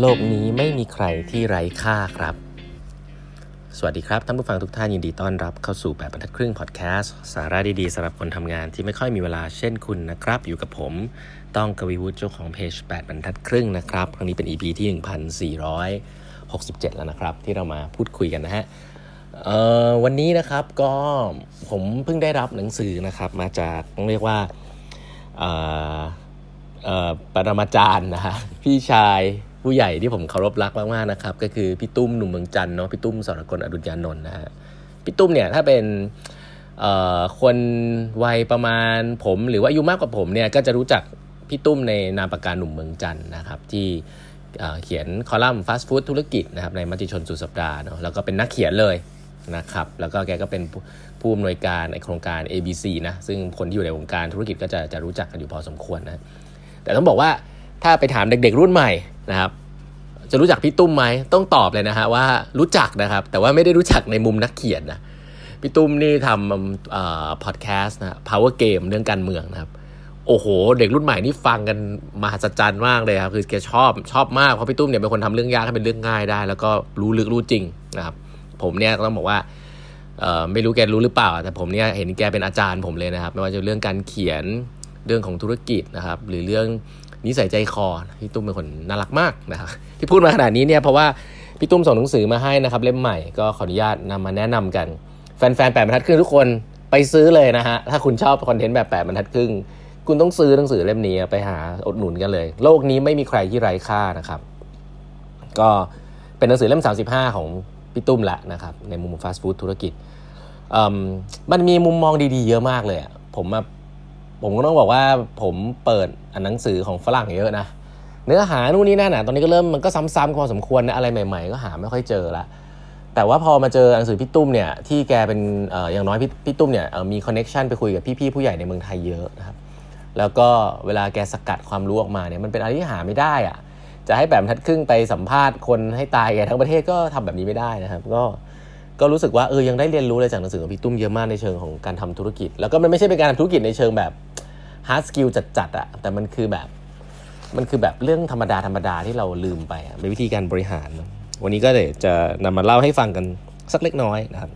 โลกนี้ไม่มีใครที่ไร้ค่าครับ สวัสดีครับ ท่านผู้ฟังทุกท่านยินดีต้อนรับเข้าสู่แบบบรรทัดครึ่งพอดแคสต์สาระดีๆสำหรับคนทำงานที่ไม่ค่อยมีเวลาเช่นคุณนะครับ อยู่กับผมต้องกวีวุฒิเจ้าของเพจ8บรรทัดครึ่งนะครับครั้งนี้เป็น EP ที่ 1467 แล้วนะครับ ที่เรามาพูดคุยกันนะฮะวันนี้นะครับก็ผมเพิ่งได้รับหนังสือนะครับ มาจากต้องเรียกว่าปรมาจารย์นะฮะพี่ชาย ผู้ใหญ่ที่ผมเคารพรักมากๆนะครับ ก็คือพี่ตุ้มหนุ่มเมืองจันเนาะพี่ตุ้มสรกลอดุญญานนท์นะฮะพี่ตุ้มเนี่ยถ้าเป็นคนวัยประมาณผมหรือว่าอายุมากกว่าผมเนี่ยก็จะรู้จักพี่ตุ้มในนามปากกาหนุ่มเมืองจันนะครับ ที่เขียนคอลัมน์ฟาสต์ฟู้ดธุรกิจนะครับในมติชนสุดสัปดาห์เนาะแล้วก็เป็นนักเขียนเลยนะครับแล้วก็แกก็เป็นผู้อำนวยการในโครงการ ABC นะซึ่งคนที่อยู่ในวงการธุรกิจก็จะจะรู้จักกันอยู่พอสมควรนะแต่ต้องบอกว่าถ้าไปถามเด็กๆรุ่นใหม่นะครับ จะรู้จักพี่ตุ้มไหมต้องตอบเลยนะฮะว่ารู้จักนะครับ แต่ว่าไม่ได้รู้จักในมุมนักเขียนนะพี่ตุ้มนี่ทำพอดแคสต์นะ power game เรื่องการเมืองนะครับ โอ้โห เด็กรุ่นใหม่นี่ฟังกันมหัศจรรย์มากเลยครับ คือแกชอบชอบมาก เพราะพี่ตุ้มเนี่ยเป็นคนทำเรื่องยากให้เป็นเรื่องง่ายได้ แล้วก็รู้ลึกรู้จริงนะครับ ผมเนี่ยต้องบอกว่าไม่รู้แกรู้หรือเปล่า แต่ผมเนี่ยเห็นแกเป็นอาจารย์ผมเลยนะครับ ไม่ว่าจะเรื่องการเขียนเรื่องของธุรกิจนะครับ หรือเรื่อง นิสัยใจคอพี่ตุ้มเป็นคนน่ารักมากนะครับที่พูดมาขนาดนี้เนี่ยเพราะว่าพี่ตุ้มส่งหนังสือมาให้นะครับเล่มใหม่ก็ขออนุญาตนำมาแนะนำกัน แฟนๆแปดบรรทัดครึ่งทุกคนไปซื้อเลยนะฮะถ้าคุณชอบคอนเทนต์แบบแปดบรรทัดครึ่งคุณต้องซื้อหนังสือเล่มนี้ไปหาอดหนุนกันเลย โลกนี้ไม่มีใครที่ไร้ค่านะครับ ก็เป็นหนังสือเล่ม 35 ของพี่ตุ้มแหละนะครับในมุมฟาสต์ฟู้ดธุรกิจมันมีมุมมองดีๆ เยอะมากเลยผมมา ผมก็ต้องบอกว่าผมเปิดอ่านหนังสือของฝรั่งเยอะนะ เนื้อหานู่นนี่นั่นนะตอนนี้ก็เริ่มมันก็ซ้ำๆพอสมควรนะอะไรใหม่ ๆ ก็หาไม่ค่อยเจอละแต่ว่าพอมาเจอหนังสือพี่ตุ้มเนี่ยที่แกเป็นอย่างน้อยพี่พี่ตุ้มเนี่ยมี connection ไปคุยกับพี่ๆผู้ใหญ่ในเมืองไทยเยอะนะครับแล้วก็เวลาแกสกัดความรู้ออกมาเนี่ยมันเป็นอะไรที่หาไม่ได้อะจะให้แบบทัดครึ่งไปสัมภาษณ์คนให้ตายแกทั้งประเทศก็ทำแบบนี้ไม่ได้นะครับ ก็ก็รู้สึกว่าเออยังได้เรียนรู้อะไรจากหนังสือของพี่ตุ้มเยอะมากในเชิงของการทำธุรกิจ แล้วก็มันไม่ใช่เป็นการทำธุรกิจในเชิงแบบ hard skill จัดๆอะแต่มันคือแบบ มันคือแบบเรื่องธรรมดาธรรมดาที่เราลืมไปอะเป็นวิธีการบริหาร วันนี้ก็เดี๋ยวจะนำมาเล่าให้ฟังกันสักเล็กน้อยนะครับ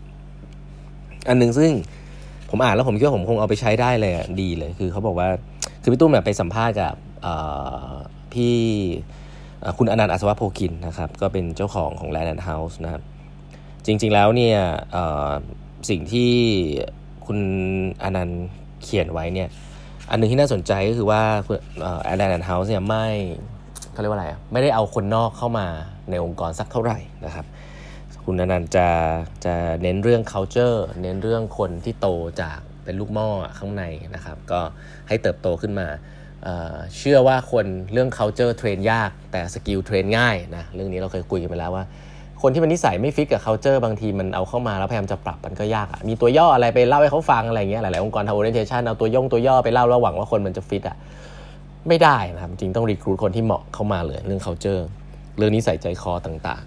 อันหนึ่งซึ่งผมอ่านแล้วผมคิดว่าผมคงเอาไปใช้ได้เลยดีเลยคือเขาบอกว่าคือพี่ตุ้มแบบไปสัมภาษณ์กับพี่คุณอนันต์อัศวโพกินนะครับ ก็เป็นเจ้าของของ Land and House นะครับ จริง ๆแล้วเนี่ยสิ่งที่คุณอนันต์เขียนไว้เนี่ย อันนึงที่น่าสนใจก็คือว่าแอดแลนด์เฮาส์เนี่ยไม่เขาเรียกว่าอะไรไม่ได้เอาคนนอกเข้ามาในองค์กรสักเท่าไหร่นะครับ คุณนันจะจะเน้นเรื่อง culture เน้นเรื่องคนที่โตจากเป็นลูกหม้อข้างในนะครับ ก็ให้เติบโตขึ้นมาเชื่อว่าคนเรื่อง culture train ยาก แต่ skill train ง่ายนะเรื่องนี้เราเคยคุยกันไปแล้วว่า คนที่มันนิสัยไม่ฟิกกับ culture บางทีมันเอาเข้ามาแล้วพยายามจะปรับมันก็ยากอะมีตัวย่ออะไรไปเล่าให้เขาฟังอะไรเงี้ยหลายๆองค์กรทำ orientation เอาตัวย่งตัวย่อไปเล่าแล้วหวังว่าคนมันจะฟิตอะไม่ได้นะครับจริงต้อง recruit คนที่เหมาะเข้ามาเลยเรื่อง culture เรื่องนิสัยใจคอต่าง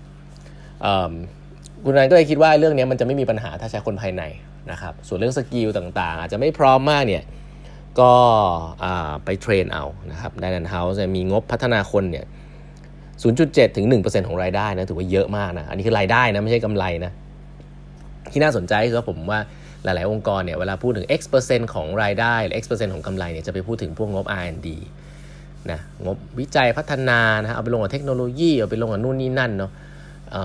ๆคุณนันก็เลยคิดว่าเรื่องนี้มันจะไม่มีปัญหาถ้าใช้คนภายในนะครับส่วนเรื่อง skill ต่างๆ อาจจะไม่พร้อมมากเนี่ยก็ไป train เอานะครับ Land & Houses มีงบพัฒนาคนเนี่ย 0.7 ถึง 1%ของรายได้นะถือว่าเยอะมากนะ อันนี้คือรายได้นะ ไม่ใช่กำไรนะ ที่น่าสนใจคือผมว่าหลาย ๆ องค์กรเนี่ยเวลาพูดถึง x เปอร์เซ็นต์ของรายได้หรือ x เปอร์เซ็นต์ของกำไรเนี่ยจะไปพูดถึงพวกงบ R&D นะงบวิจัยพัฒนานะเอาไปลงกับเทคโนโลยี เอาไปลงกับนู่นนี่นั่นเนาะ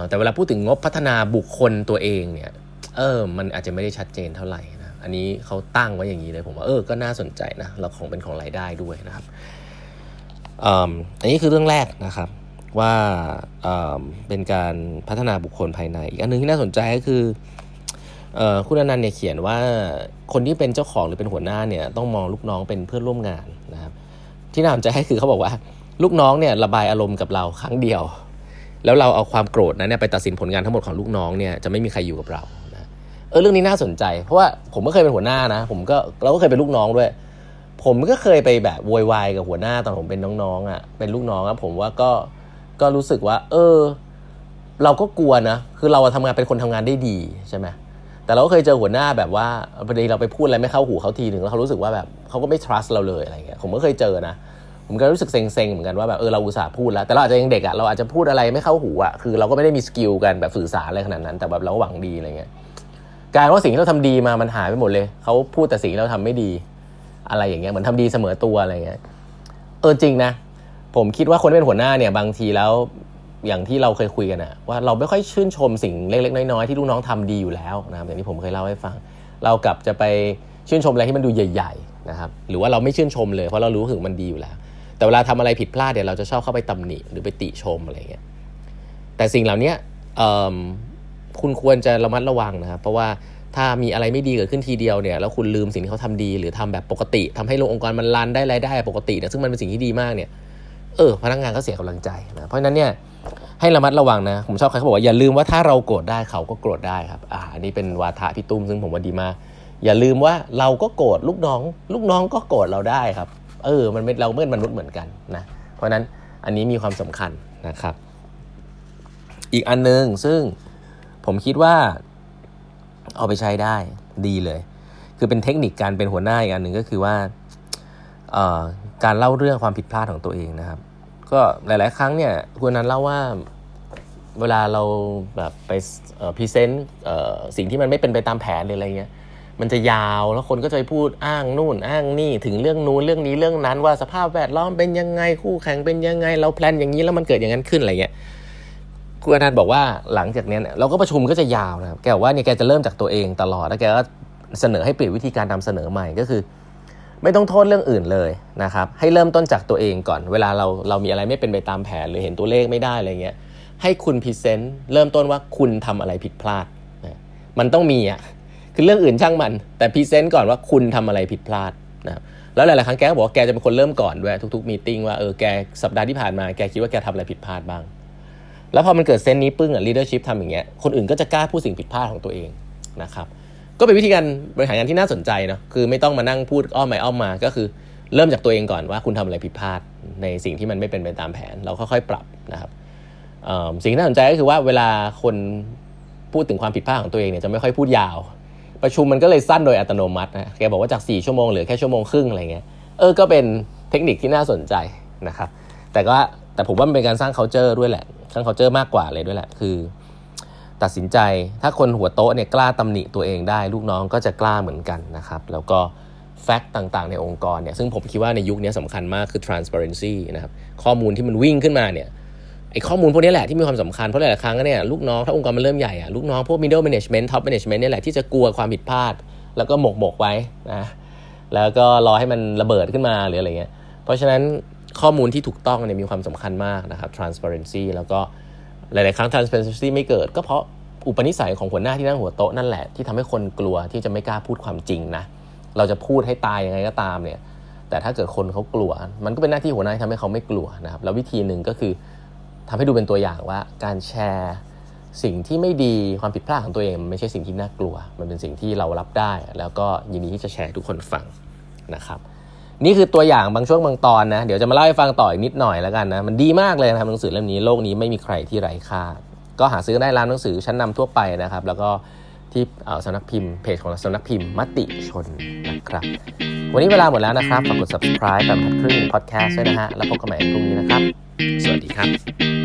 แต่เวลาพูดถึงงบพัฒนาบุคคลตัวเองเนี่ยเออมันอาจจะไม่ได้ชัดเจนเท่าไหร่นะอันนี้เขาตั้งไว้อย่างนี้เลยผมว่าเออก็น่าสนใจนะเราของเป็นของรายได้ด้วยนะครับอันนี้คือเรื่องแรกนะครับ ว่าเป็นการพัฒนาบุคคลภายใน อีกอันนึงที่น่าสนใจก็คือคุณอนันต์เนี่ยเขียนว่าคนที่เป็นเจ้าของหรือเป็นหัวหน้าเนี่ยต้องมองลูกน้องเป็นเพื่อนร่วมงานนะครับ ที่น่าสนใจคือเขาบอกว่า ลูกน้องเนี่ยระบายอารมณ์กับเราครั้งเดียว แล้วเราเอาความโกรธนั้นเนี่ยไปตัดสินผลงานทั้งหมดของลูกน้องเนี่ยจะไม่มีใครอยู่กับเรานะเออเรื่องนี้น่าสนใจ เพราะว่าผมก็เคยเป็นหัวหน้านะ ผมก็เราก็เคยเป็นลูกน้องด้วยผมก็เคยไปแบบโวยวายกับหัวหน้าตอนผมเป็นน้องๆอะ่ะเป็นลูกน้องอะผมว่าก็ ก็รู้สึกว่า เออ เราก็กลัวนะ คือเราทำงานเป็นคนทำงานได้ดีใช่ไหมแต่เราก็เคยเจอหัวหน้าแบบว่าพอดีเราไปพูดอะไรไม่เข้าหูเขาทีหนึ่งแล้วเขารู้สึกว่าแบบเขาก็ไม่ trust เราเลยอะไรเงี้ยผมก็เคยเจอนะผมก็รู้สึกเซ็งๆเหมือนกันว่าแบบเออเราอุตส่าห์พูดแล้ว แต่เราอาจจะยังเด็กอะ่ะเราอาจจะพูดอะไรไม่เข้าหูอะ่ะคือเราก็ไม่ได้มี skill กันแบบสื่อสารอะไรขนาดนั้น แต่แบบเราหวังดีอะไรเงี้ยกลายว่าสิ่งที่เราทำดีมามันหายไปหมดเลยเขาพูดแต่สิ่งที่เราทำไม่ดี อะไรอย่างเงี้ยเหมือนทำดีเสมอตัวอะไรเงี้ยเออจริงนะ ผมคิดว่าคนที่เป็นหัวหน้าเนี่ยบางทีแล้วอย่างที่เราเคยคุยกันอะว่าเราไม่ค่อยชื่นชมสิ่งเล็ก ๆ น้อยๆที่ลูกน้องทำดีอยู่แล้วนะครับอย่างที่ผมเคยเล่าให้ฟัง เรากลับจะไปชื่นชมอะไรที่มันดูใหญ่ๆนะครับหรือว่าเราไม่ชื่นชมเลยเพราะเรารู้ถึงมันดีอยู่แล้ว แต่เวลาทำอะไรผิดพลาดเดี๋ยวเราจะชอบเข้าไปตำหนิหรือไปติชมอะไรเงี้ยแต่สิ่งเหล่านี้คุณควรจะระมัดระวังนะครับเพราะว่าถ้ามีอะไรไม่ดีเกิดขึ้นทีเดียวเนี่ยแล้วคุณลืมสิ่งที่เขาทำดี หรือทำแบบปกติทำให้โรงองค์กรมันรันได้รายได้ปกติเนี่ยซึ่งมันเป็นสิ่งที่ดีมากเนี่ย เออพนักงานก็เสียกำลังใจนะเพราะฉะนั้นเนี่ยให้ระมัดระวังนะ ผมชอบใครเขาบอกว่าอย่าลืมว่าถ้าเราโกรธได้เขาก็โกรธได้ครับอ่าอันนี้เป็นวาทะพี่ตุ้มซึ่งผมว่าดีมาก อย่าลืมว่าเราก็โกรธลูกน้อง ลูกน้องก็โกรธเราได้ครับ เออ มันเราเมื่อมนุษย์เหมือนกันนะเพราะนั้นอันนี้มีความสำคัญนะครับ อีกอันนึงซึ่งผมคิดว่าเอาไปใช้ได้ดีเลย คือเป็นเทคนิคการเป็นหัวหน้าอีกอันหนึ่งก็คือว่าการเล่าเรื่องความผิดพลาดของตัวเองนะครับ ก็หลาย ๆ ครั้งเนี่ยคุณนั้นเล่าว่าเวลาเราแบบไป present สิ่งที่มันไม่เป็นไปตามแผนหรืออะไรเงี้ยมันจะยาวแล้วคนก็จะไปพูดอ้างนู่นอ้างนี่ถึงเรื่องนู้นเรื่องนี้เรื่องนั้นว่าสภาพแวดล้อมเป็นยังไงคู่แข่งเป็นยังไง เรา plan อย่างนี้แล้วมันเกิดอย่างนั้นขึ้นอะไรเงี้ยคุณอนันต์บอกว่าหลังจากนี้เราก็ประชุมก็จะยาวนะครับแกบอกว่าเนี่ยแกจะเริ่มจากตัวเองตลอดแล้วแกก็เสนอให้เปลี่ยนวิธีการนำเสนอใหม่ก็คือ ไม่ต้องโทษเรื่องอื่นเลยนะครับให้เริ่มต้นจากตัวเองก่อน เวลาเราเรามีอะไรไม่เป็นไปตามแผน หรือเห็นตัวเลขไม่ได้อะไรเงี้ยให้คุณ present เริ่มต้นว่าคุณทำอะไรผิดพลาดมันต้องมีอะคือเรื่องอื่นช่างมัน แต่ present ก่อนว่าคุณทำอะไรผิดพลาดนะแล้วหลาย ๆ ครั้งแกก็บอกว่าแกจะเป็นคนเริ่มก่อนด้วยทุก ๆ meeting ว่าเออแกสัปดาห์ที่ผ่านมาแกคิดว่าแกทำอะไรผิดพลาดบ้าง แล้วพอมันเกิด scene นี้ปึ้งอะ leadership ทำอย่างเงี้ยคนอื่นก็จะกล้าพูดสิ่งผิดพลาดของตัวเองนะครับ ก็เป็นวิธีการบริหารงานที่น่าสนใจเนาะคือไม่ต้องมานั่งพูดอ้อมไปอ้อมมาก็คือเริ่มจากตัวเองก่อนว่าคุณทำอะไรผิดพลาดในสิ่งที่มันไม่เป็นไปตามแผน เราค่อยๆปรับนะครับสิ่งที่น่าสนใจก็คือว่าเวลาคนพูดถึงความผิดพลาดของตัวเองเนี่ยจะไม่ค่อยพูดยาว ประชุมมันก็เลยสั้นโดยอัตโนมัตินะแกบอกว่าจาก 4 ชั่วโมงเหลือแค่ชั่วโมงครึ่งอะไรเงี้ยเออก็เป็นเทคนิคที่น่าสนใจนะครับแต่ก็แต่ผมว่ามันเป็นการสร้าง culture ด้วยแหละสร้าง culture มากกว่าเลยด้วยแหละคือ ตัดสินใจ ถ้าคนหัวโต๊ะเนี่ยกล้าตำหนิตัวเองได้ ลูกน้องก็จะกล้าเหมือนกันนะครับ แล้วก็แฟกต์ต่างๆ ในองค์กรเนี่ยซึ่งผมคิดว่าในยุคนี้สำคัญมากคือ transparency นะครับข้อมูลที่มันวิ่งขึ้นมาเนี่ยไอ้ข้อมูลพวกนี้แหละที่มีความสำคัญเพราะหลายๆครั้งเนี่ยลูกน้องถ้าองค์กรมันเริ่มใหญ่อะลูกน้องพวก middle management top management นี่ยแหละที่จะกลัวความผิดพลาด แล้วก็หมกหมกไว้นะแล้วก็รอให้มันระเบิดขึ้นมาหรืออะไรเงี้ยเพราะฉะนั้นข้อมูลที่ถูกต้องเนี่ยมีความสำคัญมากนะครับ transparency แล้วก็ หลาย ๆ ครั้ง transparency ไม่เกิด ก็เพราะอุปนิสัยของหัวหน้าที่นั่งหัวโต๊ะนั่นแหละที่ทำให้คนกลัวที่จะไม่กล้าพูดความจริงนะเราจะพูดให้ตายยังไงก็ตามเนี่ยแต่ถ้าเกิดคนเขากลัว มันก็เป็นหน้าที่หัวหน้าที่ทำให้เขาไม่กลัวนะครับแล้ววิธีหนึ่งก็คือทำให้ดูเป็นตัวอย่างว่าการแชร์สิ่งที่ไม่ดีความผิดพลาดของตัวเองมันไม่ใช่สิ่งที่น่ากลัว มันเป็นสิ่งที่เรารับได้ แล้วก็ยินดีที่จะแชร์ทุกคนฟังนะครับ นี่คือตัวอย่างบางช่วงบางตอนนะเดี๋ยวจะมาเล่าให้ฟังต่ออีกนิดหน่อยแล้วกันนะมันดีมากเลยนะครับหนังสือเล่มนี้โลกนี้ไม่มีใครที่ไร้ค่าก็หาซื้อได้ร้านหนังสือชั้นนำทั่วไปนะครับ แล้วก็ที่สำนักพิมพ์เพจของสำนักพิมพ์มติชนนะครับ วันนี้เวลาหมดแล้วนะครับฝากกด subscribe แบบทัดครึ่ง podcast ด้วยนะฮะแล้วพบกันใหม่พรุ่งนี้นะครับ สวัสดีครับ